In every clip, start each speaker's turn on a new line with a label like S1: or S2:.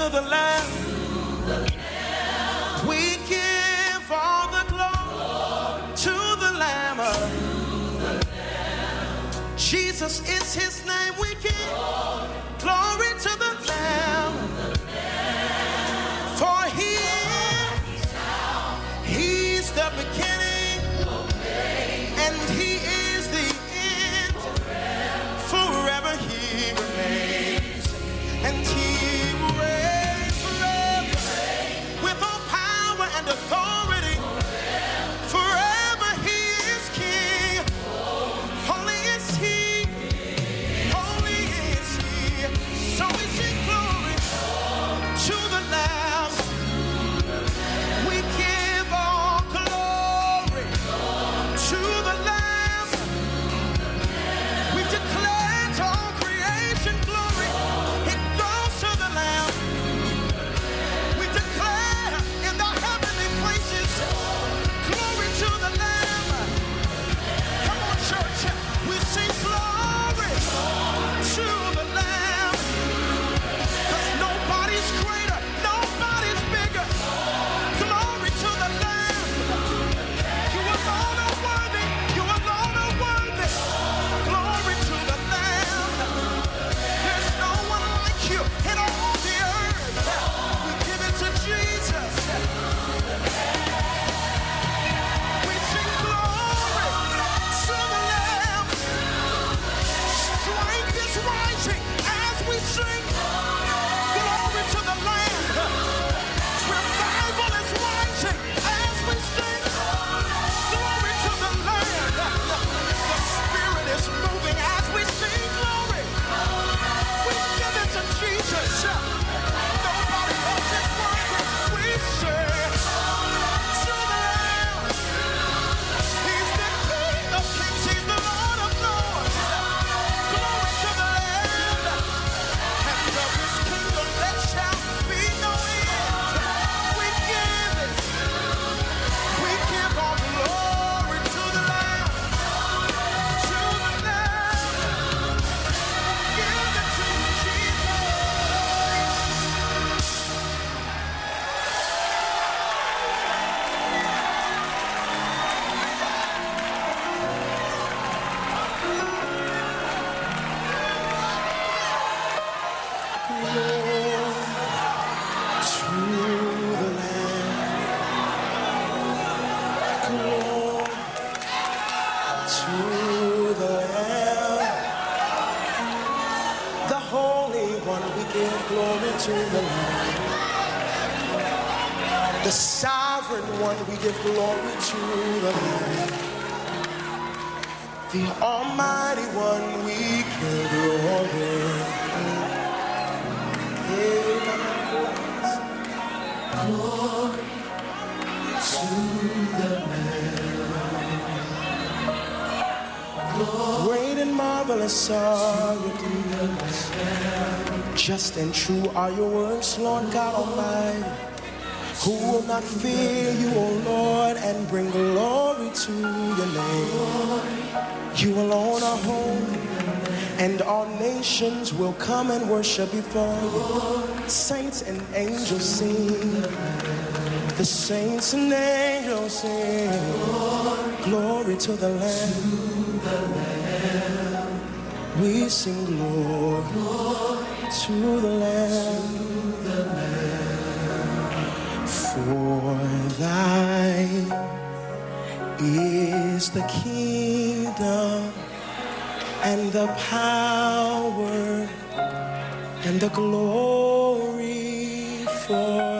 S1: to the Lamb. We give all the glory to the Lamb. Jesus is his name. We give. just and true are your words, Lord God Almighty. Who will not fear you, O Lord, and bring glory to your name? You alone are holy, and all nations will come and worship before you. Saints and angels sing. The saints and angels sing. Glory to the Lamb. We sing glory to the Lamb. For thine is the kingdom and the power and the glory for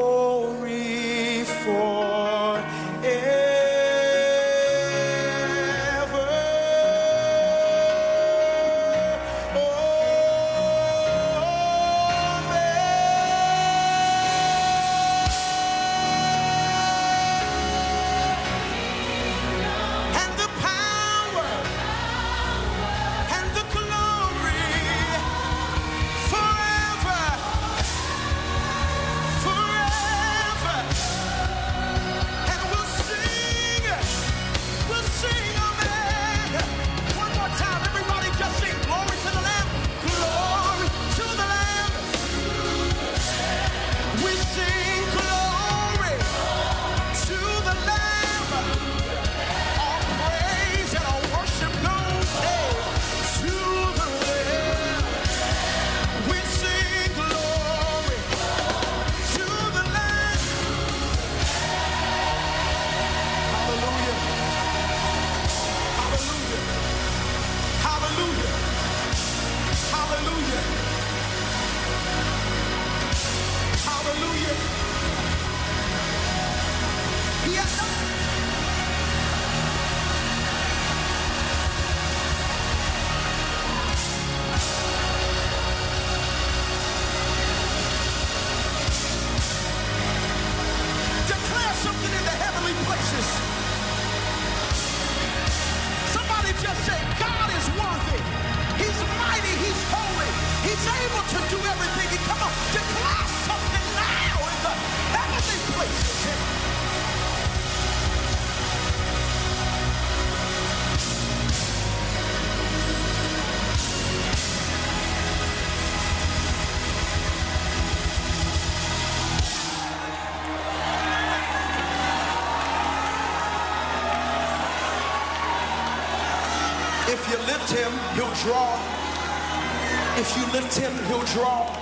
S1: Him, he'll draw.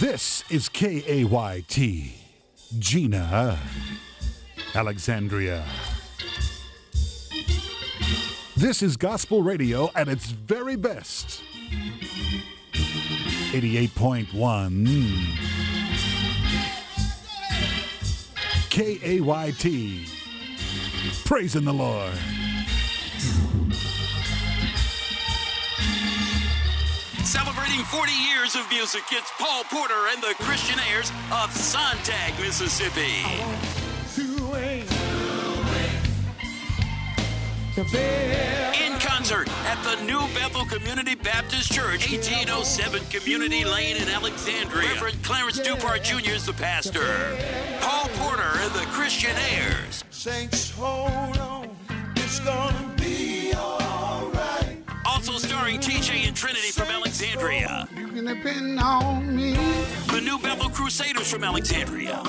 S2: This is KAYT, Gina, Alexandria. This is gospel radio at its very best. 88.1 KAYT. Praising the Lord.
S3: Celebrating 40 years of music, it's Paul Porter and the Christian Airs of Sontag, Mississippi. In concert at the New Bethel Community Baptist Church, 1807 Community Lane in Alexandria. Reverend Clarence Dupart Jr. is the pastor. Paul Porter and the Christian Airs.
S1: Saints, hold on. It's gonna be alright.
S3: Also starring TJ and Trinity from Alexandria.
S1: You can depend on me.
S3: The New Bethel Crusaders from Alexandria.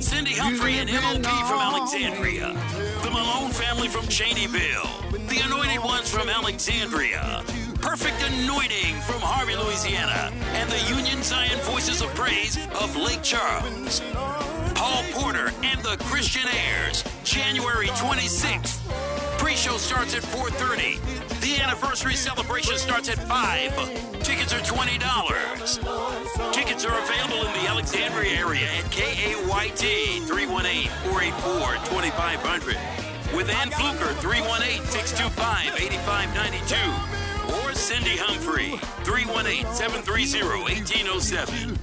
S3: Cindy Humphrey and MOP from Alexandria. The Malone family from Cheneyville. The Anointed Ones from Alexandria. Perfect Anointing from Harvey, Louisiana. And the Union Zion Voices of Praise of Lake Charles. Paul Porter and the Christianaires, January 26th. Pre-show starts at 4.30. The anniversary celebration starts at 5. Tickets are $20. Tickets are available in the Alexandria area at KAYT 318-484-2500. With Ann Fluker 318-625-8592. Or Cindy Humphrey 318-730-1807.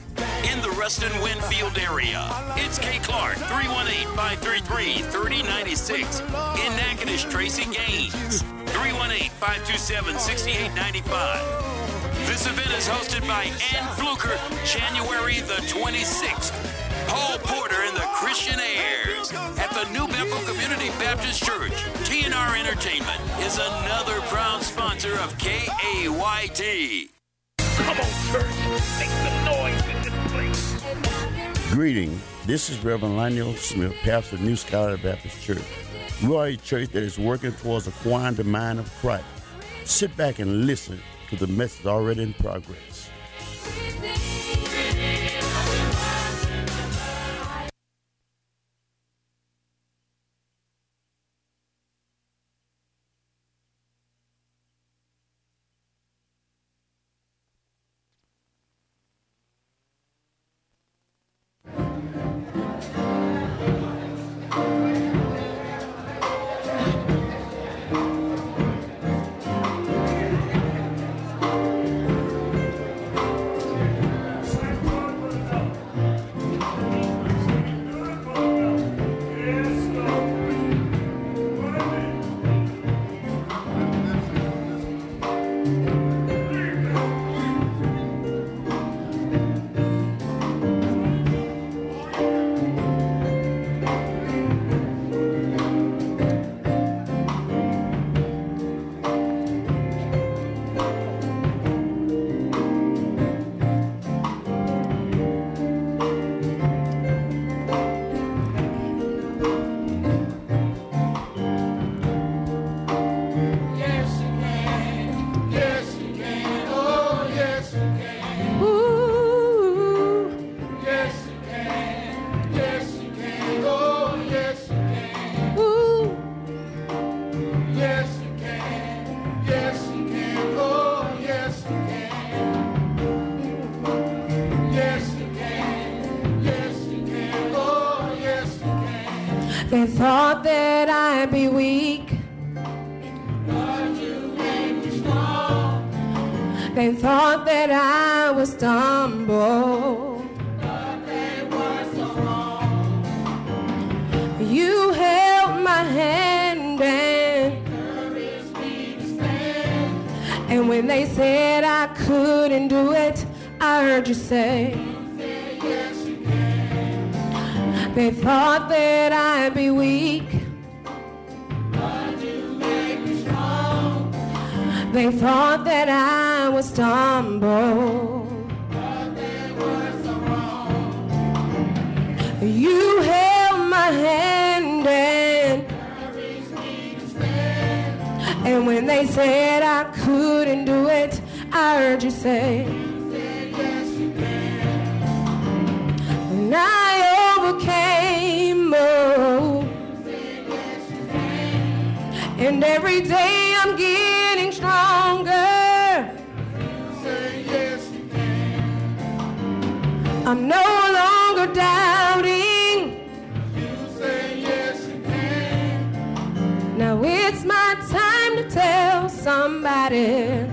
S3: In the Ruston Winfield area, it's Kay Clark 318-533-3096. In Natchitoches, Tracy Gaines 318-527-6895. This event is hosted by Ann Fluker, January the 26th. Paul Porter and the Christianaires at the New Bethel Community Baptist Church. TNR Entertainment is another proud sponsor of KAYT.
S4: Come on, church. Make some noise in this place.
S5: Greeting. This is Reverend Lionel Smith, pastor of New Scholar Baptist Church. We are a church that is working towards acquiring the mind of Christ. Sit back and listen to the message already in progress.
S6: They thought that I would stumble.
S7: But they were so wrong.
S6: You held my hand and, and when they said I couldn't do it, I heard you say.
S7: Say yes, you can.
S6: They thought that I'd be weak. They thought that I was stumble. So you held my hand and and when they said I couldn't do it, I heard you say, you said, yes, you And I overcame, oh. Said, yes, and every day I'm giving stronger. I'm no longer doubting. Now it's my time to tell somebody.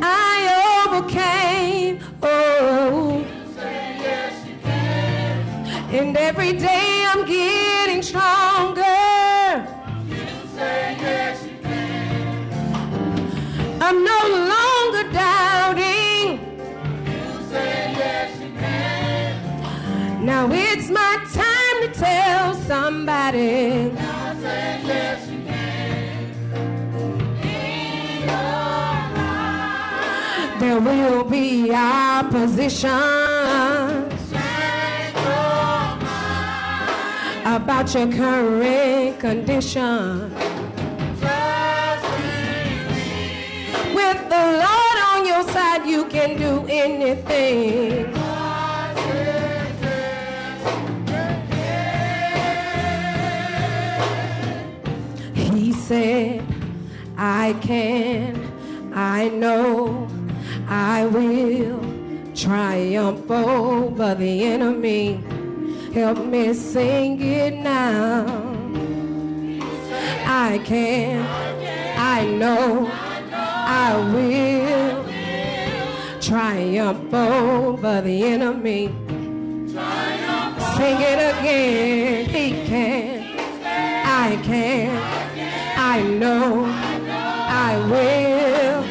S6: I overcame. Oh. And every day I'm getting stronger. I'm no longer doubting. Now it's my time to tell somebody. There will be opposition about your current condition. You can do anything. He said, I can, I know, I will triumph over the enemy. Help me sing it now. I can, I know, I will triumph over the enemy. Sing it again. He can, I can, I know, I will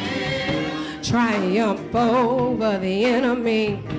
S6: triumph over the enemy.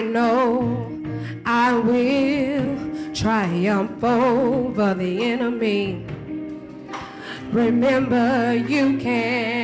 S6: I know, I will triumph over the enemy. Remember, you can.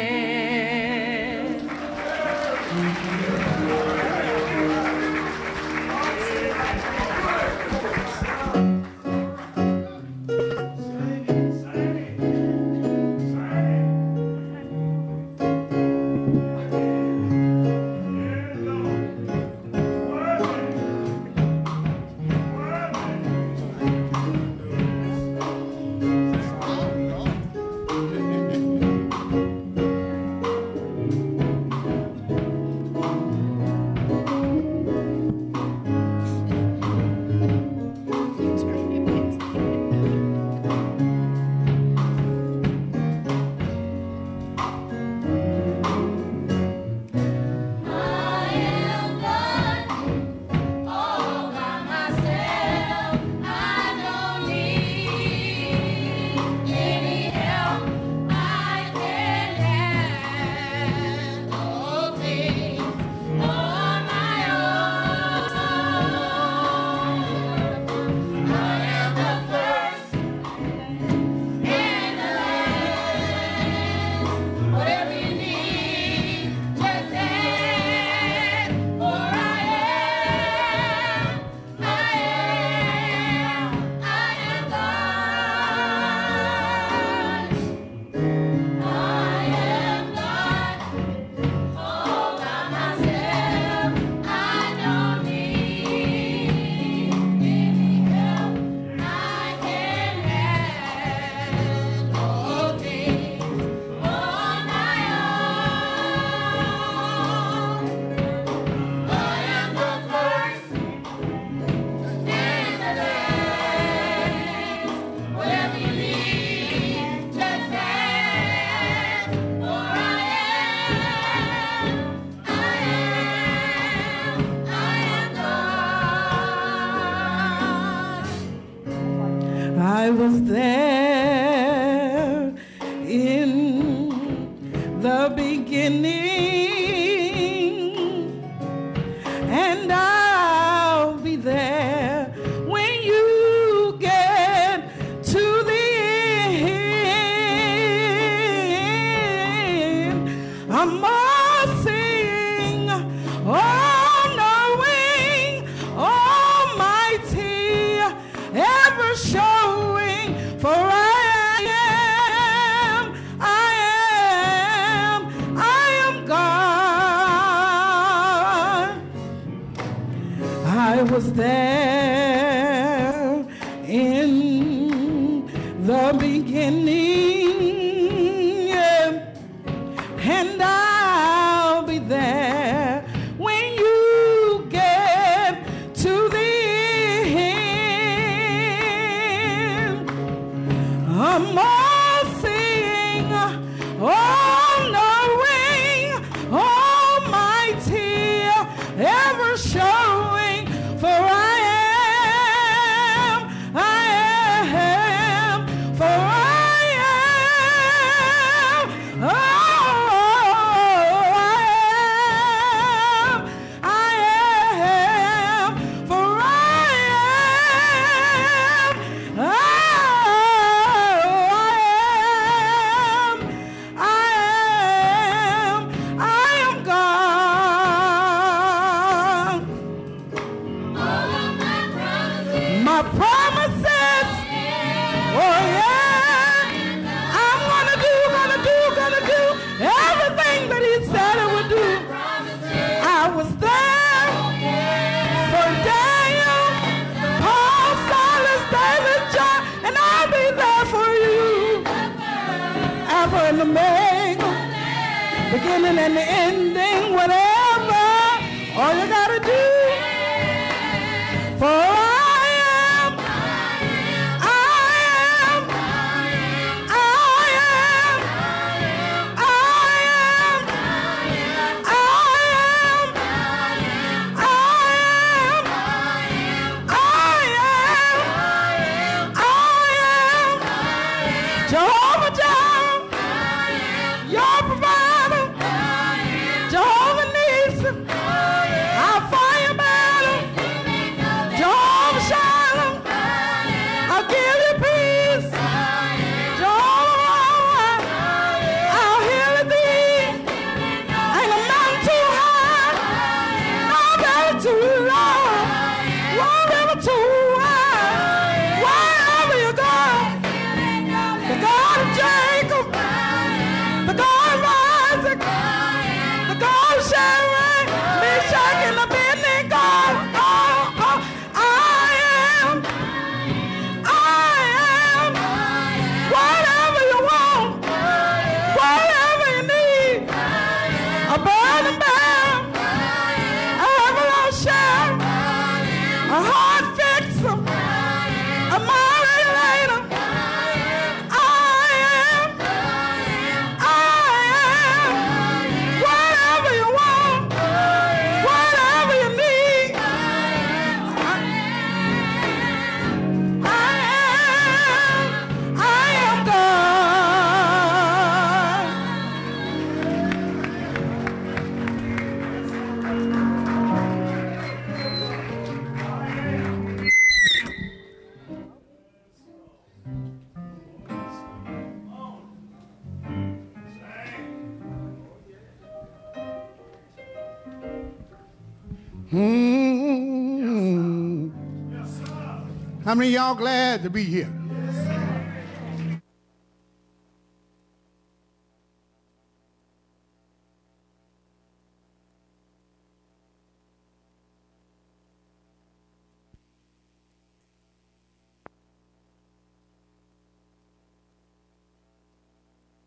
S8: many y'all glad to be here?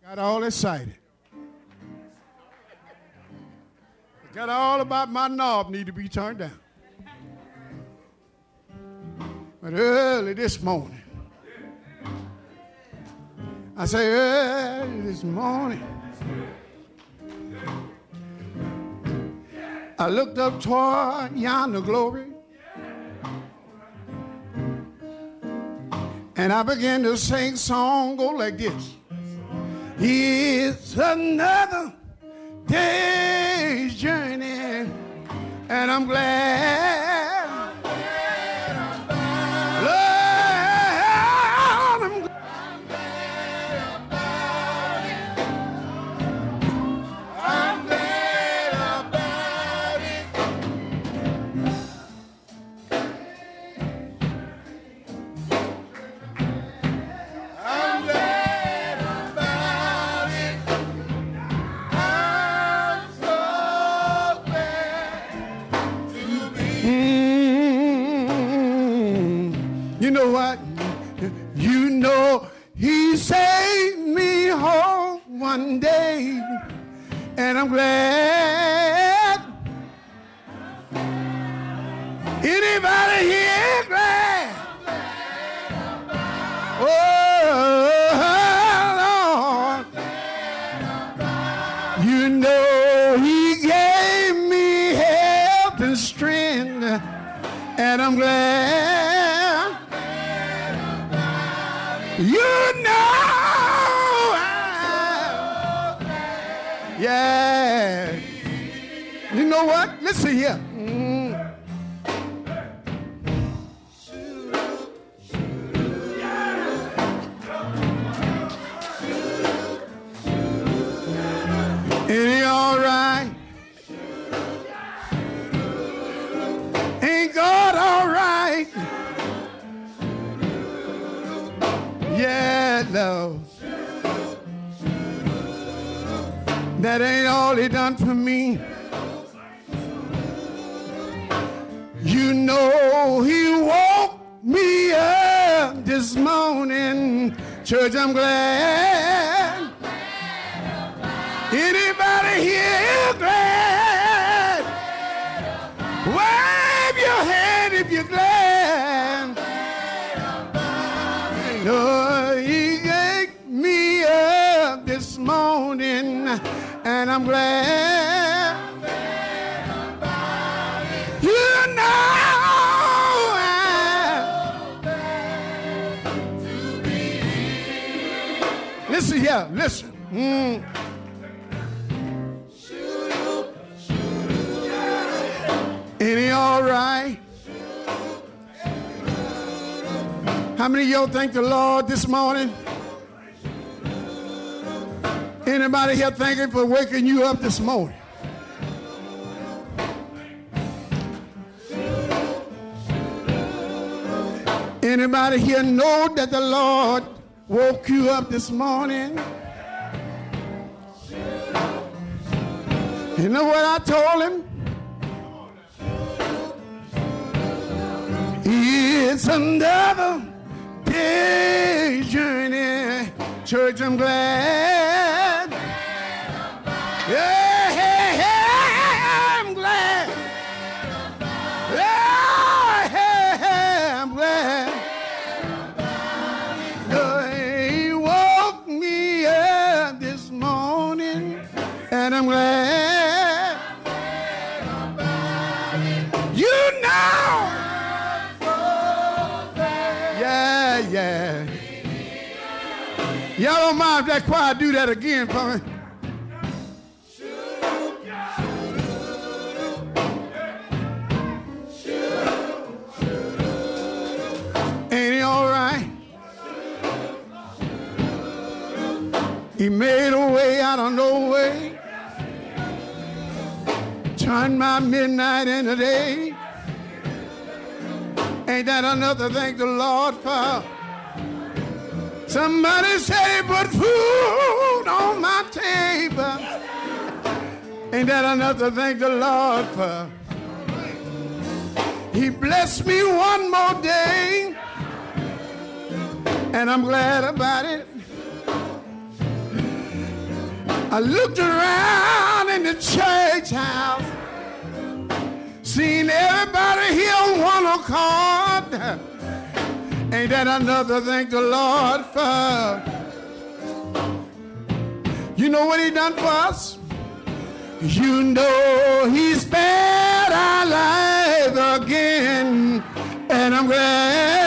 S8: Got all excited. Got all about my knob need to be turned down. But early this morning, I say early this morning, I looked up toward yonder glory, and I began to sing song go like this. It's another day's journey, and I'm glad I'm glad. No. That ain't all he done for me. You know he woke me up this morning. Church, I'm glad. I'm glad. Listen here, listen. Mm. He all right? How many of y'all thank the Lord this morning? Anybody here thank him for waking you up this morning? Anybody here know that the Lord woke you up this morning? You know what I told him? It's another day's journey. Church, I'm glad. That choir do that again for me? Ain't he all right? He made a way out of no way. Turned my midnight into day. Ain't that another thank the Lord for? Somebody said he put food on my table. Ain't that another thank the Lord for? He blessed me one more day, and I'm glad about it. I looked around in the church house, seen everybody here on one accord. Ain't that another thank the Lord for? You know what he done for us? You know he spared our life again, and I'm glad.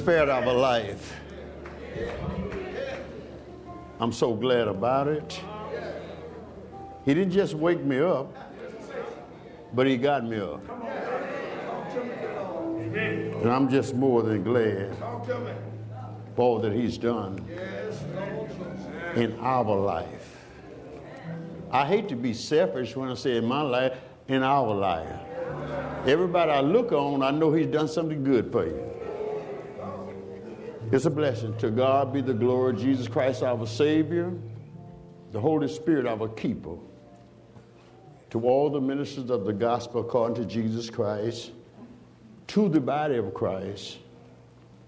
S9: Spared our life. I'm so glad about it. He didn't just wake me up, but he got me up. And I'm just more than glad for all that he's done in our life. I hate to be selfish when I say in my life, in our life. Everybody I look on, I know he's done something good for you. It's a blessing. To God be the glory. Jesus Christ, our Savior, the Holy Spirit, our keeper. To all the ministers of the gospel according to Jesus Christ, to the body of Christ,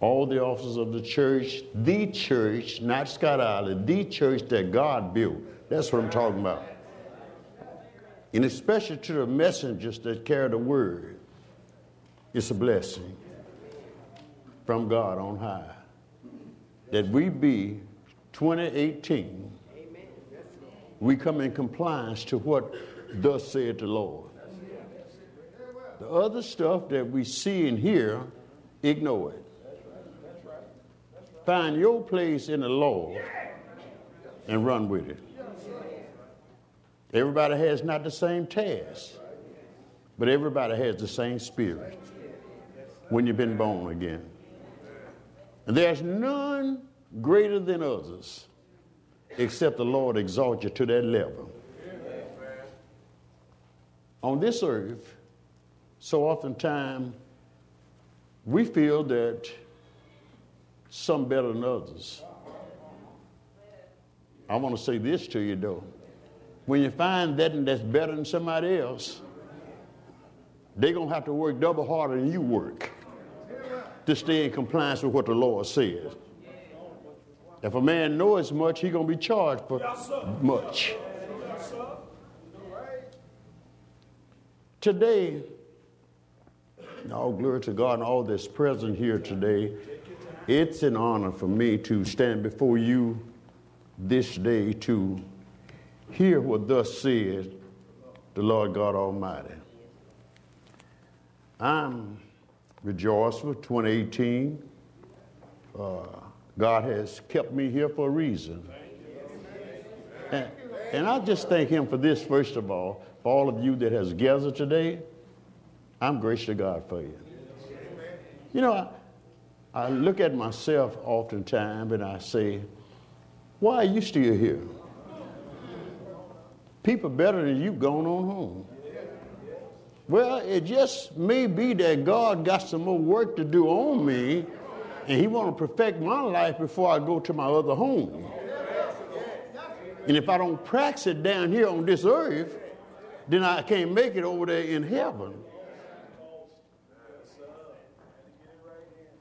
S9: all the officers of the church, the church, not Scott Island, the church that God built. That's what I'm talking about. And especially to the messengers that carry the word. It's a blessing from God on high that we be 2018 we come in compliance to what thus said the lord. The other stuff that we see and hear ignore it. Find your place in the lord and run with it. Everybody has not the same task but everybody has the same spirit when you've been born again there's none greater than others except the Lord exalt you to that level. On this earth, so oftentimes we feel that some better than others. I want to say this to you though. When you find that that's better than somebody else, they're going to have to work double harder than you work to stay in compliance with what the Lord says. If a man knows much, he's going to be charged for much. Today, all glory to God and all that's present here today. It's an honor for me to stand before you this day to hear what thus says the Lord God Almighty. I'm rejoiced for 2018. Uh, God has kept me here for a reason. And, and I just thank him for this, first of all, for all of you that has gathered today. I'm gracious to God for you. You know, I, I look at myself oftentimes and I say, why are you still here? People better than you gone on home. Well, it just may be that God got some more work to do on me, and He want to perfect my life before I go to my other home. And if I don't practice it down here on this earth, then I can't make it over there in heaven.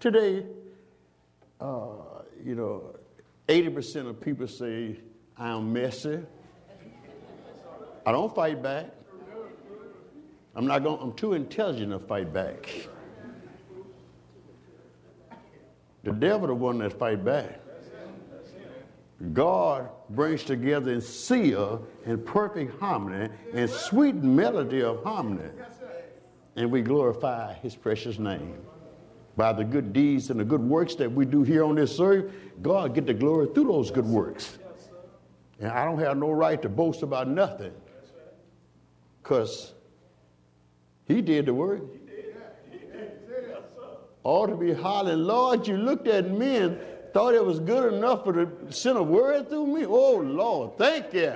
S9: Today, uh, you know, 80% of people say, I'm messy. I don't fight back. I'm not going, I'm too intelligent to fight back. The devil the one that fight back. God brings together in seal and perfect harmony and sweet melody of harmony. And we glorify his precious name. By the good deeds and the good works that we do here on this earth, God get the glory through those good works. And I don't have no right to boast about nothing. Because he did the work. Ought to be hollering, Lord, you looked at me and thought it was good enough for to send a word through me? Oh, Lord, thank you.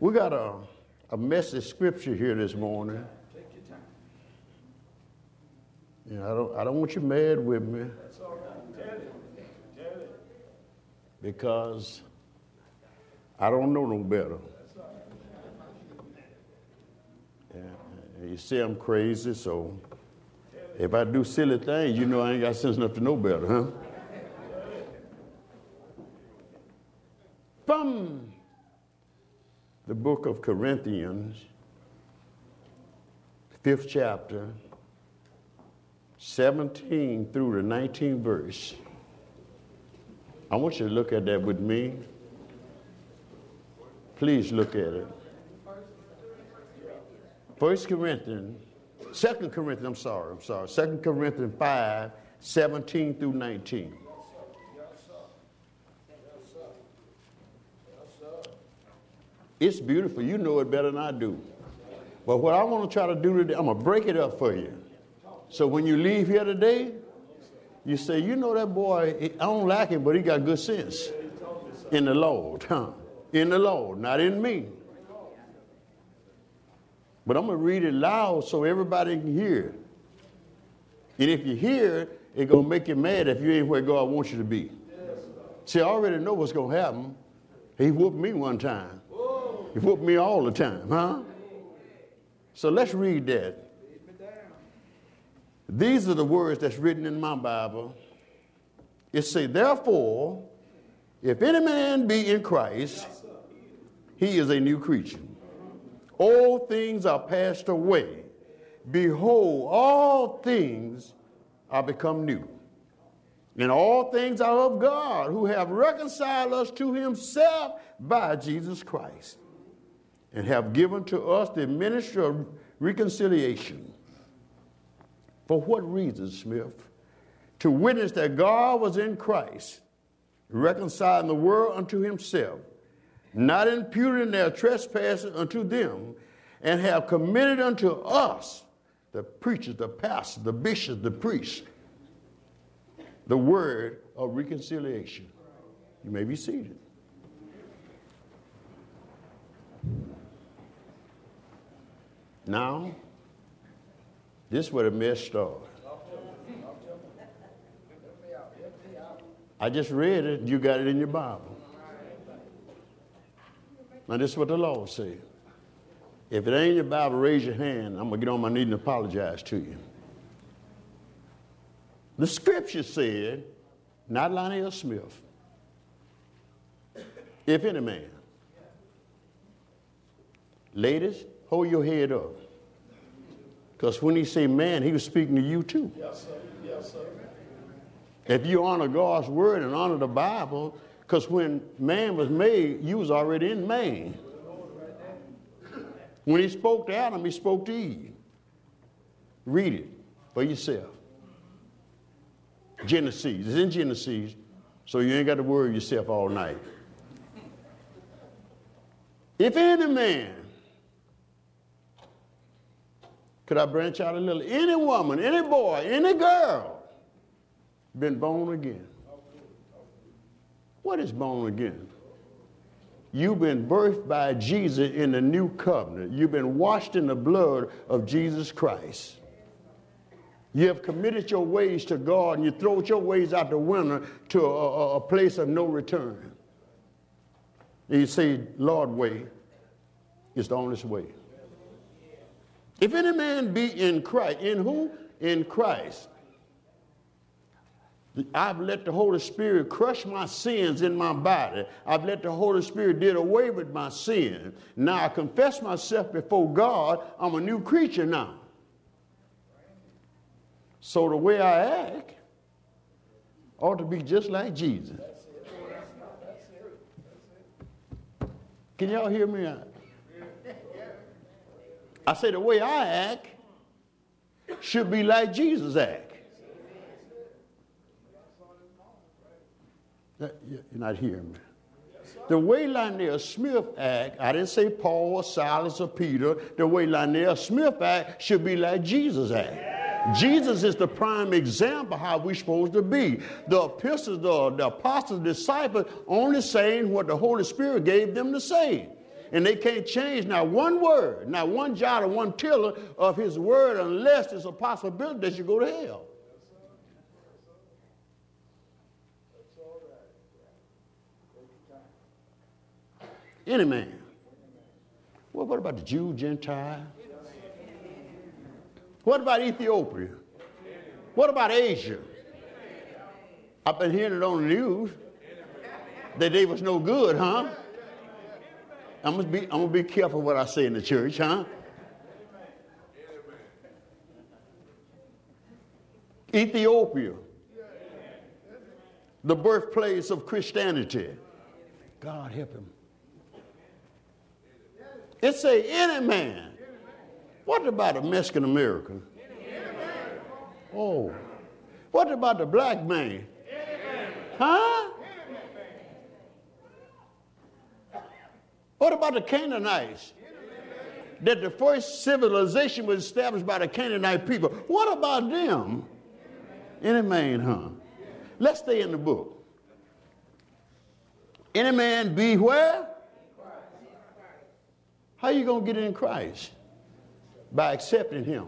S9: We got a, a message scripture here this morning. Yeah, I don't, I don't want you mad with me. Because I don't know no better. Yeah, you see, I'm crazy, so if I do silly things, you know I ain't got sense enough to know better, huh? From the book of Corinthians, fifth chapter, 17 through the 19th verse. I want you to look at that with me. Please look at it. 1 Corinthians Second Corinthians, I'm sorry, I'm sorry. Second Corinthians 5, 17 through 19. It's beautiful. You know it better than I do. But what I want to try to do today, I'm going to break it up for you. So when you leave here today, you say, you know that boy, I don't like him, but he got good sense. In the Lord, huh? In the Lord, not in me. But I'm going to read it loud so everybody can hear. And if you hear it, it's going to make you mad if you ain't where God wants you to be. See, I already know what's going to happen. He whooped me one time. He whooped me all the time, huh? So let's read that. These are the words that's written in my Bible. It say, therefore, if any man be in Christ, he is a new creature. All things are passed away. Behold, all things are become new. And all things are of God, who have reconciled us to himself by Jesus Christ, and have given to us the ministry of reconciliation. For what reason, Smith? To witness that God was in Christ, reconciling the world unto himself, not imputing their trespasses unto them, and have committed unto us, the preachers, the pastors, the bishops, the priests, the word of reconciliation. You may be seated. Now, this is where the mess started. I just read it, you got it in your Bible. Now, this is what the law says. If it ain't in your Bible, raise your hand. I'm going to get on my knees and apologize to you. The scripture said, not Lionel Smith, if any man. Ladies, hold your head up. Because when he say man, he was speaking to you too.
S7: Yes, sir. Yes, sir.
S9: If you honor God's word and honor the Bible, because when man was made, you was already in man. When he spoke to Adam, he spoke to Eve. Read it for yourself. Genesis. It's in Genesis, so you ain't got to worry yourself all night. If any man, could I branch out a little? Any woman, any boy, any girl, been born again. What is born again? You've been birthed by Jesus in the new covenant. You've been washed in the blood of Jesus Christ. You have committed your ways to God and you throw your ways out the window to a, a, place of no return. And you say, Lord, way is the only way. If any man be in Christ, in who? In Christ. I've let the Holy Spirit crush my sins in my body. I've let the Holy Spirit did away with my sin. Now I confess myself before God. I'm a new creature now. So the way I act ought to be just like Jesus. Can y'all hear me? I say the way I act should be like Jesus act. You're not hearing me. The way Lionel Smith act, I didn't say Paul or Silas or Peter. The way Lionel Smith act should be like Jesus act. Jesus is the prime example how we're supposed to be. The epistles, the, the apostles, disciples, only saying what the Holy Spirit gave them to say. And they can't change not one word, not one jot or one tittle of his word unless there's a possibility that you go to hell. Any man. Well, what about the Jew, Gentile? What about Ethiopia? What about Asia? I've been hearing it on the news that they was no good, huh? I'm gonna be, I'm gonna be careful what I say in the church, huh? Ethiopia, the birthplace of Christianity. God help him. It say any man What about a Mexican American? Oh. What about the black man? Huh? What about the Canaanites? That the first civilization was established by the Canaanite people. What about them? Any man, huh? Let's stay in the book. Any man be where? How are you going to get in Christ? By accepting him,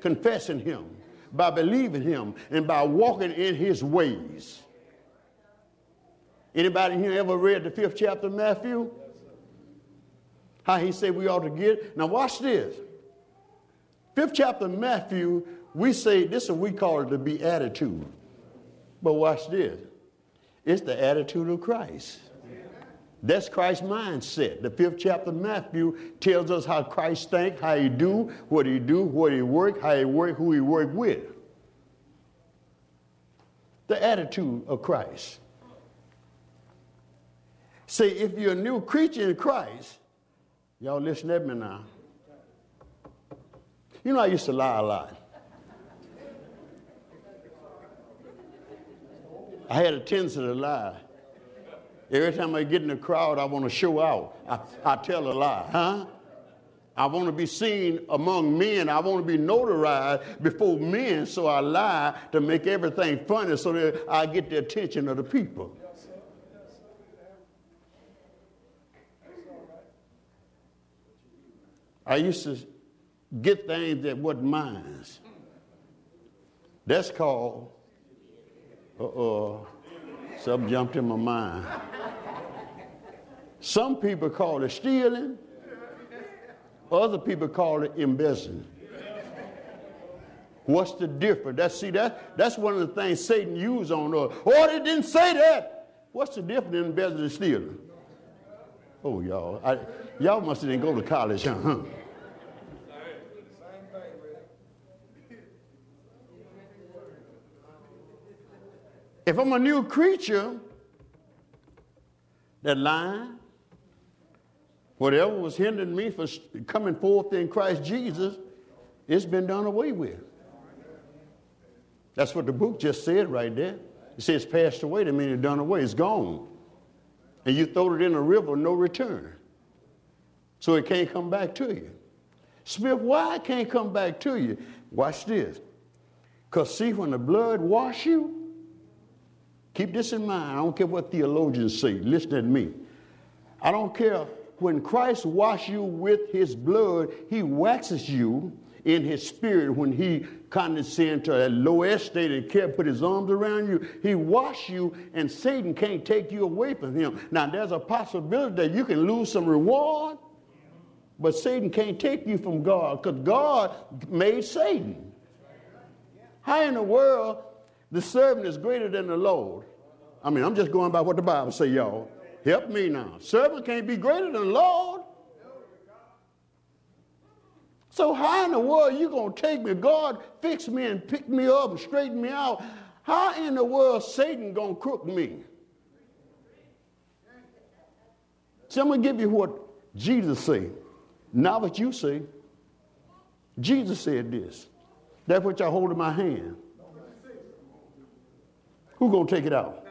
S9: confessing him, by believing him, and by walking in his ways. Anybody here ever read the fifth chapter of Matthew? How he said we ought to get. Now watch this. Fifth chapter of Matthew, we say this is what we call it the beatitude. But watch this. It's the attitude of Christ. That's Christ's mindset. The fifth chapter of Matthew tells us how Christ think, how he do, what he do, what he work, how he work, who he work with. The attitude of Christ. See, if you're a new creature in Christ, y'all listen at me now. You know I used to lie a lot. I had a tendency to lie. Every time I get in the crowd, I want to show out. I, I tell a lie, huh? I want to be seen among men. I want to be notarized before men, so I lie to make everything funny so that I get the attention of the people. I used to get things that wasn't mine. That's called, uh oh, something jumped in my mind. Some people call it stealing, other people call it embezzling. What's the difference? That's see that that's one of the things Satan used on us. Oh, they didn't say that. What's the difference in embezzling and stealing? Oh, y'all, I, y'all must have didn't go to college, huh? huh? If I'm a new creature, that line, whatever was hindering me from coming forth in Christ Jesus, it's been done away with. That's what the book just said right there. It says passed away, that means it's done away, it's gone. And you throw it in a river, no return. So it can't come back to you. Smith, why it can't come back to you? Watch this. Because see, when the blood wash you, Keep this in mind. I don't care what theologians say. Listen to me. I don't care. When Christ washes you with his blood, he waxes you in his spirit when he condescends to a low estate and can't put his arms around you. He washes you, and Satan can't take you away from him. Now, there's a possibility that you can lose some reward, but Satan can't take you from God because God made Satan. How in the world the servant is greater than the Lord. I mean, I'm just going by what the Bible say, y'all. Help me now. Servant can't be greater than Lord. So how in the world you gonna take me? God fix me and pick me up and straighten me out. How in the world Satan gonna crook me? So I'm gonna give you what Jesus said, not what you say. Jesus said this. That's what y'all hold in my hand. Who gonna take it out?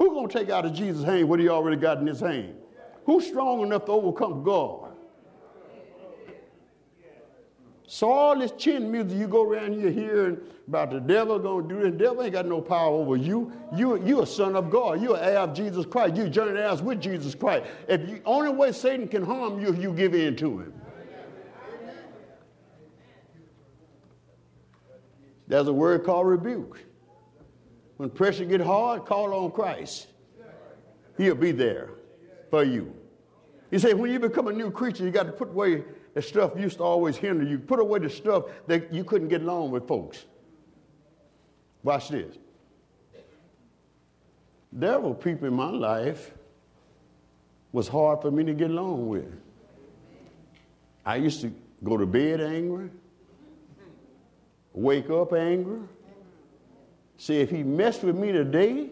S9: Who gonna take out of Jesus' hand what he already got in his hand? Who's strong enough to overcome God? So all this chin music you go around here hearing about the devil gonna do this, the devil ain't got no power over you. You you a son of God. You an heir of Jesus Christ. You journey heirs with Jesus Christ. If you only way Satan can harm you if you give in to him. There's a word called rebuke. When pressure get hard, call on Christ. He'll be there for you. He said, when you become a new creature, you got to put away the stuff used to always hinder you. Put away the stuff that you couldn't get along with folks. Watch this. There were people in my life was hard for me to get along with. I used to go to bed angry, wake up angry, See, if he messed with me today,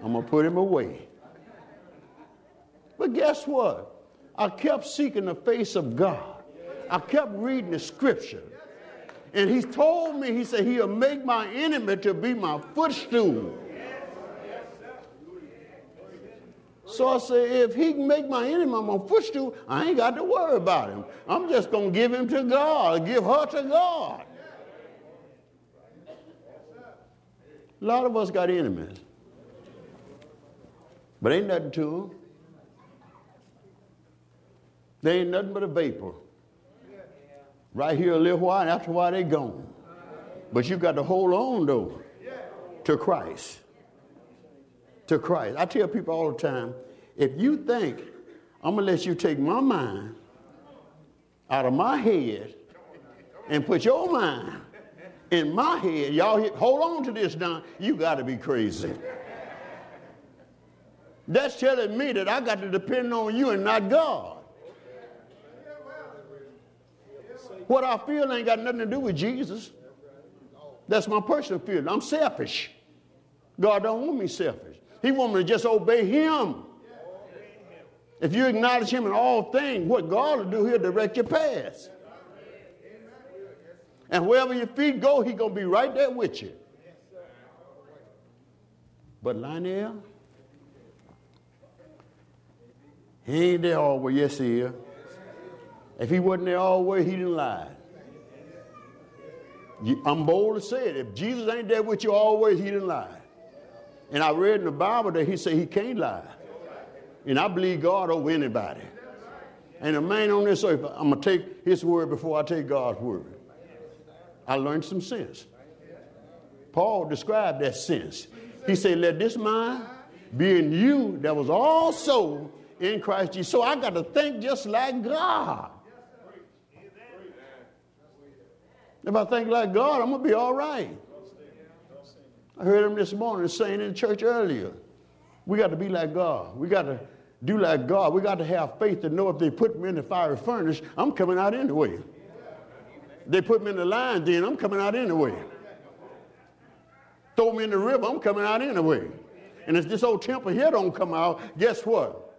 S9: I'm going to put him away. But guess what? I kept seeking the face of God. I kept reading the scripture. And he told me, he said, he'll make my enemy to be my footstool. So I said, if he can make my enemy my footstool, I ain't got to worry about him. I'm just going to give him to God, give her to God. A lot of us got enemies. But ain't nothing to them. They ain't nothing but a vapor. Right here a little while, and after a while they gone. But you got to hold on though to Christ. To Christ. I tell people all the time, if you think I'm gonna let you take my mind out of my head and put your mind in my head, y'all hold on to this now, you got to be crazy. That's telling me that I got to depend on you and not God. What I feel ain't got nothing to do with Jesus. That's my personal feeling. I'm selfish. God don't want me selfish. He want me to just obey him. If you acknowledge him in all things, what God will do, he'll direct your paths. And wherever your feet go, he's going to be right there with you. But Lionel, he ain't there always. Yes, he is. If he wasn't there always, he didn't lie. I'm bold to say it. If Jesus ain't there with you always, he didn't lie. And I read in the Bible that he said he can't lie. And I believe God over anybody. And a man on this earth, I'm going to take his word before I take God's word. I learned some sense. Paul described that sense. He said, Let this mind be in you that was also in Christ Jesus. So I got to think just like God. If I think like God, I'm going to be all right. I heard him this morning saying in church earlier. We got to be like God. We got to do like God. We got to have faith to know if they put me in the fiery furnace, I'm coming out anyway. They put me in the lion's den, I'm coming out anyway. Throw me in the river, I'm coming out anyway. And if this old temple here don't come out, guess what?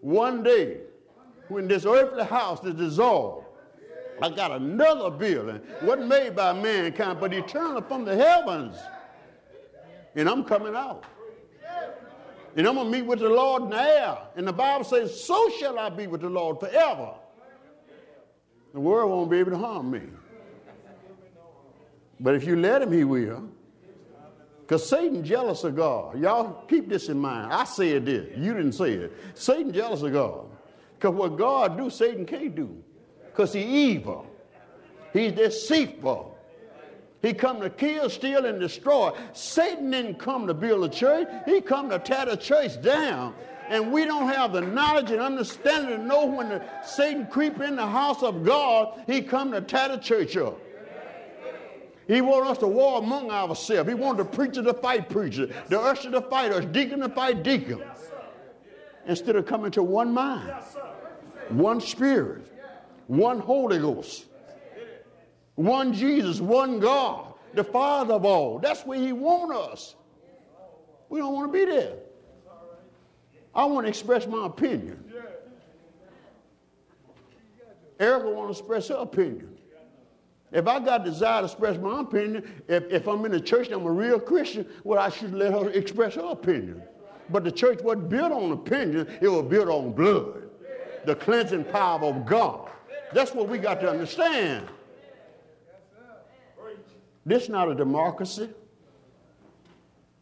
S9: One day, when this earthly house is dissolved, I got another building, wasn't made by mankind, but eternal from the heavens. And I'm coming out. And I'm going to meet with the Lord air. And the Bible says, So shall I be with the Lord forever. The world won't be able to harm me. But if you let him, he will. Because Satan jealous of God. Y'all keep this in mind. I said this. You didn't say it. Satan jealous of God. Because what God do, Satan can't do. Because he evil. He's deceitful. He come to kill, steal, and destroy. Satan didn't come to build a church. He come to tear the church down. And we don't have the knowledge and understanding to know when the, Satan creep in the house of God, he come to tear the church up. He want us to war among ourselves. He want the preacher to fight preacher, the usher to fight us, deacon to fight deacon. Instead of coming to one mind, one spirit, one Holy Ghost, one Jesus, one God, the Father of all. That's where He want us. We don't want to be there. I want to express my opinion. Erica want to express her opinion. If I got desire to express my opinion, if, if I'm in the church and I'm a real Christian, well, I should let her express her opinion. But the church wasn't built on opinion, it was built on blood, the cleansing power of God. That's what we got to understand. This is not a democracy.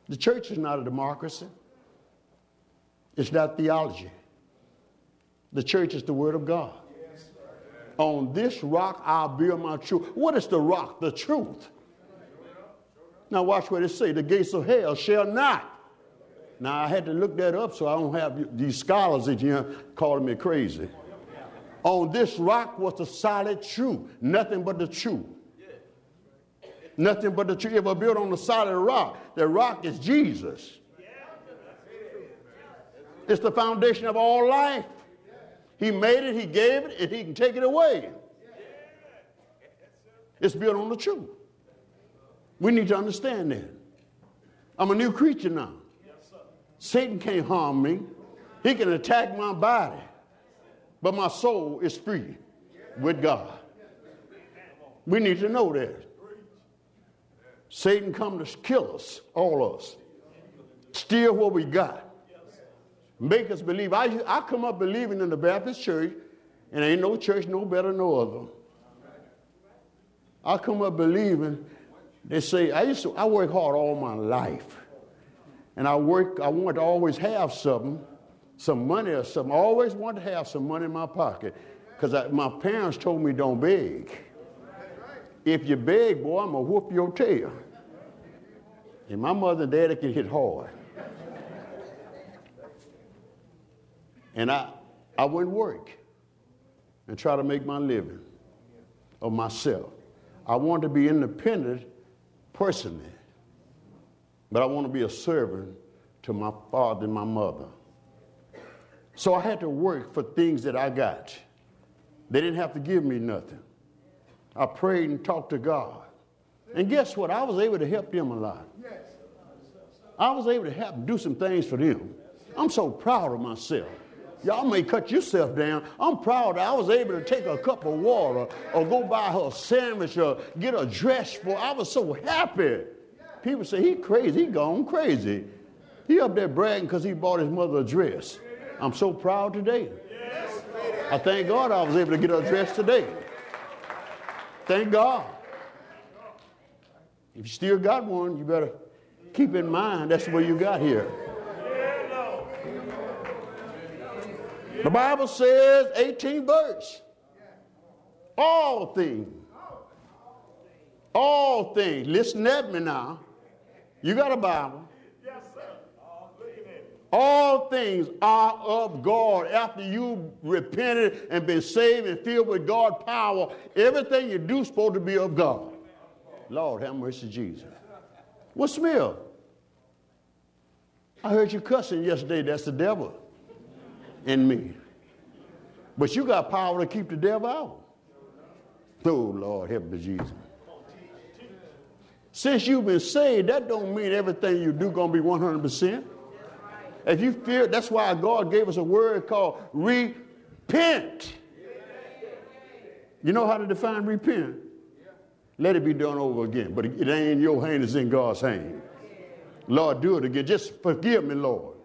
S9: The church is not a democracy. It's not theology. The church is the Word of God. On this rock I'll build my truth. What is the rock? The truth. Now watch what it say. The gates of hell shall not. Now I had to look that up so I don't have these scholars in here calling me crazy. On this rock was the solid truth. Nothing but the truth. Nothing but the truth. If I build on the solid rock, the rock is Jesus. It's the foundation of all life. He made it, He gave it, and He can take it away. It's built on the truth. We need to understand that. I'm a new creature now. Satan can't harm me. He can attack my body, but my soul is free with God. We need to know that. Satan come to kill us, all of us. Steal what we got. Make us believe. I, I come up believing in the Baptist church, and ain't no church no better than no other. I come up believing. They say I used to. I work hard all my life, and I work. I want to always have something, some money or something. I always want to have some money in my pocket, because my parents told me don't beg. If you beg, boy, I'm gonna whoop your tail. And my mother and daddy can hit hard. And I, I wouldn't work and try to make my living of myself. I want to be independent personally, but I want to be a servant to my father and my mother. So I had to work for things that I got. They didn't have to give me nothing. I prayed and talked to God. And guess what? I was able to help them a lot. I was able to help do some things for them. I'm so proud of myself. Y'all may cut yourself down. I'm proud I was able to take a cup of water or go buy her a sandwich or get a dress for. I was so happy. People say he crazy. He gone crazy. He up there bragging because he bought his mother a dress. I'm so proud today. I thank God I was able to get a dress today. Thank God. If you still got one, you better keep in mind that's where you got here. The Bible says, 18 verse. All things. All things. Listen at me now. You got a Bible. Yes, sir. All things are of God. After you repented and been saved and filled with God's power, everything you do is supposed to be of God. Lord, have mercy, Jesus. What smell? I heard you cussing yesterday. That's the devil in me. But you got power to keep the devil out. Oh, Lord, help me, Jesus. Since you've been saved, that don't mean everything you do gonna be 100%. If you fear, that's why God gave us a word called repent. You know how to define repent? Let it be done over again. But it ain't in your hand, it's in God's hand. Lord, do it again. Just forgive me, Lord.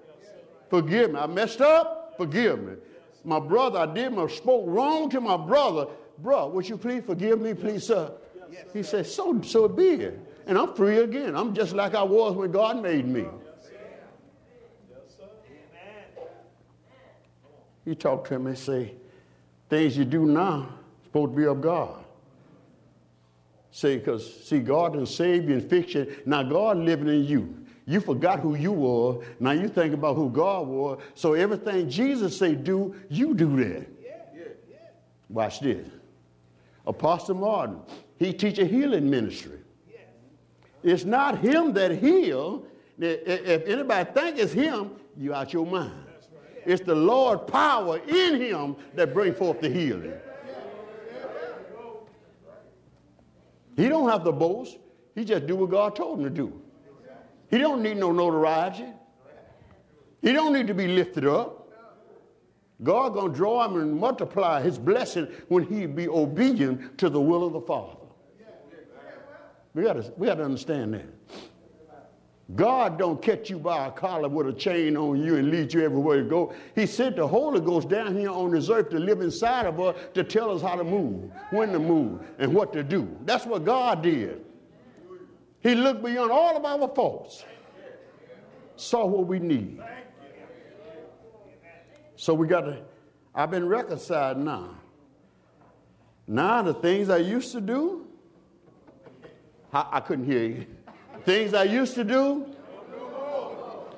S9: Forgive me. I messed up. Forgive me. My brother, I did my spoke wrong to my brother. Bro, would you please forgive me, please, sir? He said, so, so be it. And I'm free again. I'm just like I was when God made me. He talked to him and say, things you do now supposed to be of God. Say, because see, God done saved you and fixed you. Now God living in you. You forgot who you were. Now you think about who God was. So everything Jesus say do, you do that. Watch this. Apostle Martin, he teach a healing ministry. It's not him that heal. If anybody think it's him, you out your mind. It's the Lord power in him that bring forth the healing. He don't have to boast. He just do what God told him to do. He don't need no notoriety. He don't need to be lifted up. God gonna draw him and multiply his blessing when he be obedient to the will of the Father. We gotta, we gotta understand that. God don't catch you by a collar with a chain on you and lead you everywhere you go. He sent the Holy Ghost down here on this earth to live inside of us to tell us how to move, when to move, and what to do. That's what God did. He looked beyond all of our faults, saw what we need. So we got to, I've been reconciled now. Now the things I used to do, I, I couldn't hear you. Things I used to do,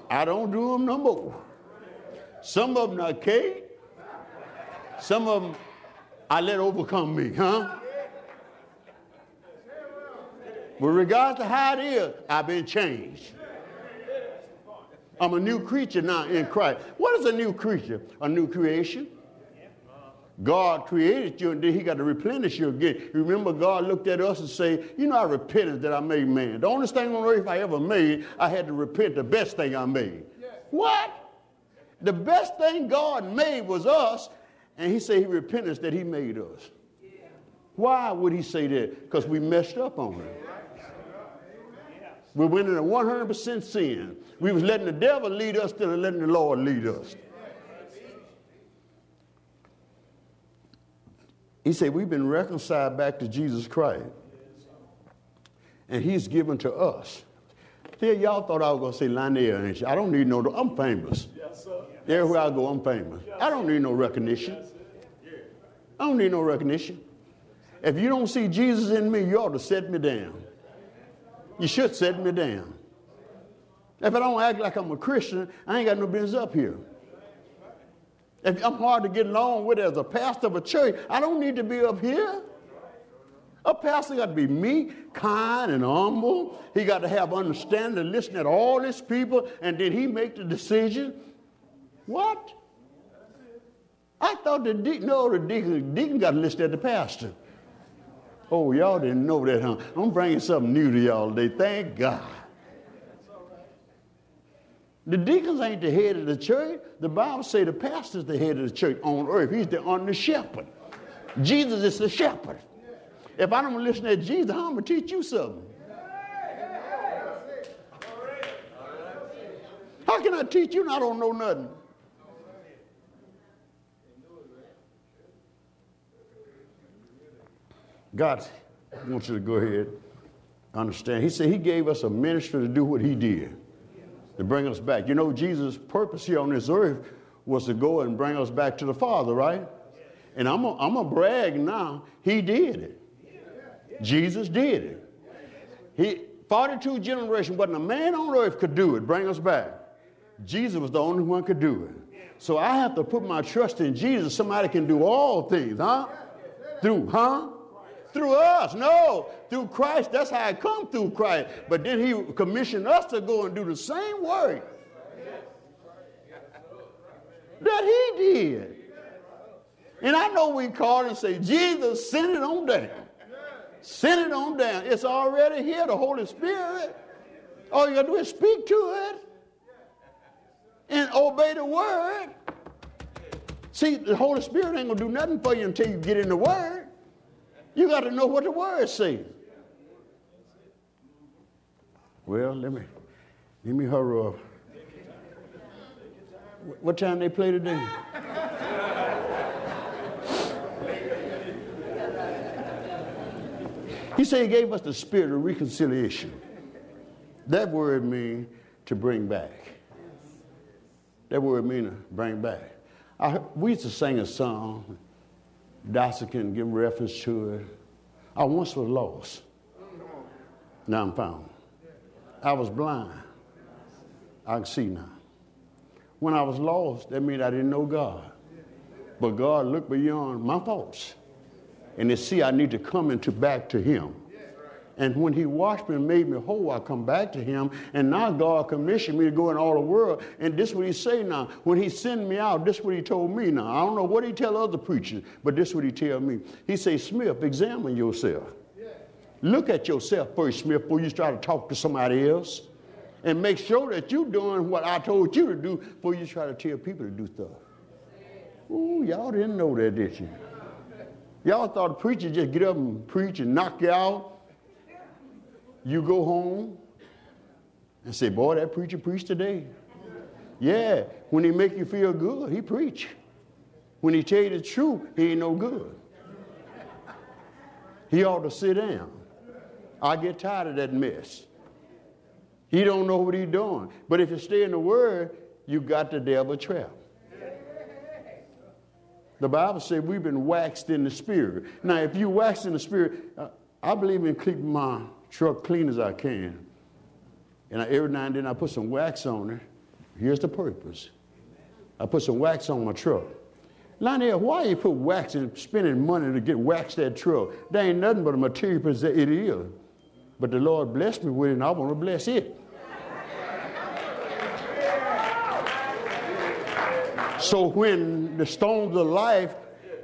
S9: I don't do them no more. Some of them are okay. Some of them I let overcome me, huh? With regard to how it is, I've been changed. I'm a new creature now in Christ. What is a new creature? A new creation. God created you and then he got to replenish you again. Remember, God looked at us and said, you know, I repented that I made man. The only thing on earth I ever made, I had to repent the best thing I made. What? The best thing God made was us, and he said he repented that he made us. Why would he say that? Because we messed up on it. We went into 100% sin. We was letting the devil lead us instead of letting the Lord lead us. He said, We've been reconciled back to Jesus Christ. And he's given to us. See, y'all thought I was going to say Lionel Smith. I don't need no, I'm famous. Everywhere I go, I'm famous. I don't need no recognition. I don't need no recognition. If you don't see Jesus in me, you ought to set me down. You should set me down. If I don't act like I'm a Christian, I ain't got no business up here. If I'm hard to get along with as a pastor of a church, I don't need to be up here. A pastor got to be meek, kind, and humble. He got to have understanding listen to all his people, and then he make the decision. What? I thought the deacon, no, the deacon, deacon got to listen to the pastor. Oh, y'all didn't know that, huh? I'm bringing something new to y'all today. Thank God. The deacons ain't the head of the church. The Bible say the pastor's the head of the church on earth. He's the under shepherd. Jesus is the shepherd. If I don't listen to Jesus, I'm gonna teach you something? How can I teach you and I don't know nothing? God wants you to go ahead understand. He said he gave us a ministry to do what he did, to bring us back. You know, Jesus' purpose here on this earth was to go and bring us back to the Father, right? And I'm going to brag now. He did it. Jesus did it. He, 42 generations, wasn't a man on earth could do it, bring us back. Jesus was the only one could do it. So I have to put my trust in Jesus. Somebody can do all things, huh? Through, huh? Through us. No, through Christ. That's how it come through Christ. But then he commissioned us to go and do the same work that he did. And I know we call and say, Jesus, send it on down. Send it on down. It's already here, the Holy Spirit. All you got to do is speak to it and obey the word. See, the Holy Spirit ain't to do nothing for you until you get in the word. You got to know what the word says. Well, let me let me hurry up. What time they play today? he said he gave us the spirit of reconciliation. That word means to bring back. That word means to bring back. I, we used to sing a song Darcy can give reference to it. I once was lost. Now I'm found. I was blind. I can see now. When I was lost, that means I didn't know God. But God looked beyond my faults and to see I need to come into back to Him. And when he washed me and made me whole, I come back to him. And now God commissioned me to go in all the world. And this is what he say now. When he sent me out, this is what he told me now. I don't know what he tell other preachers, but this what he tell me. He say, Smith, examine yourself. Look at yourself first, Smith, before you try to talk to somebody else. And make sure that you're doing what I told you to do before you try to tell people to do stuff. Ooh, y'all didn't know that, did you? Y'all thought a preacher just get up and preach and knock you out you go home and say, boy, that preacher preached today. Yeah, when he make you feel good, he preach. When he tell you the truth, he ain't no good. He ought to sit down. I get tired of that mess. He don't know what he's doing. But if you stay in the word, you got the devil trapped. The Bible says we've been waxed in the spirit. Now, if you wax in the spirit, uh, I believe in keeping my truck clean as I can. And I, every now and then I put some wax on it. Here's the purpose. I put some wax on my truck. Lionel, why you put wax and spending money to get wax that truck? There ain't nothing but a material it is. But the Lord blessed me with it, and I want to bless it. So when the storms of life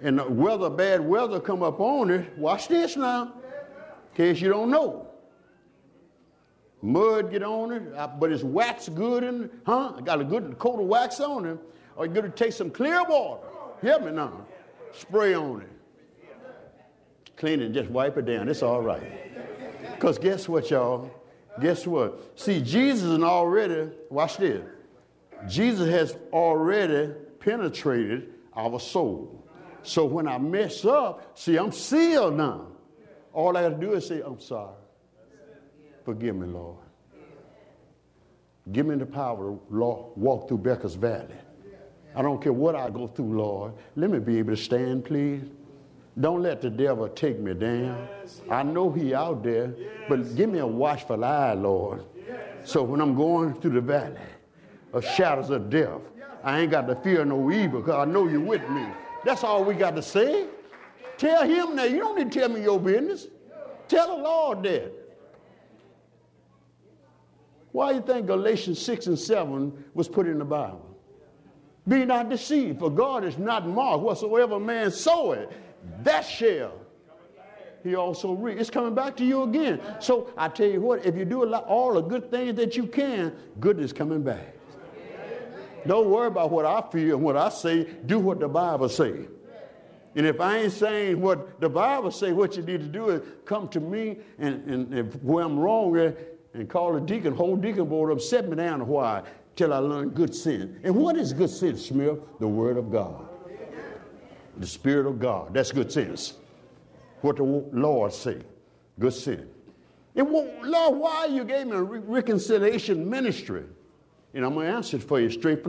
S9: and the weather, bad weather come up on it, watch this now, in case you don't know mud get on it, uh, but it's wax good in huh? I got a good coat of wax on it. Or you to take some clear water. Hear me now. Spray on it. Clean it, just wipe it down. It's all right. Because guess what, y'all? Guess what? See, Jesus is already, watch this. Jesus has already penetrated our soul. So when I mess up, see, I'm sealed now. All I got to do is say, I'm sorry. Forgive me, Lord. Give me the power to walk through Becker's Valley. I don't care what I go through, Lord. Let me be able to stand, please. Don't let the devil take me down. I know he out there, but give me a watchful eye, Lord. So when I'm going through the valley of shadows of death, I ain't got to fear no evil because I know you're with me. That's all we got to say. Tell him that. You don't need to tell me your business. Tell the Lord that. Why do you think Galatians 6 and 7 was put in the Bible? Be not deceived, for God is not marked. Whatsoever man soweth, that shall he also reap. It's coming back to you again. So I tell you what, if you do lot, all the good things that you can, goodness coming back. Don't worry about what I feel and what I say. Do what the Bible say. And if I ain't saying what the Bible say, what you need to do is come to me and, and if where I'm wrong and call the deacon, hold deacon board up, set me down a while till I learn good sense. And what is good sense, Smith? The Word of God. The Spirit of God. That's good sense. What the Lord say. Good sense. And Lord, why you gave me a reconciliation ministry? And I'm going to answer it for you straight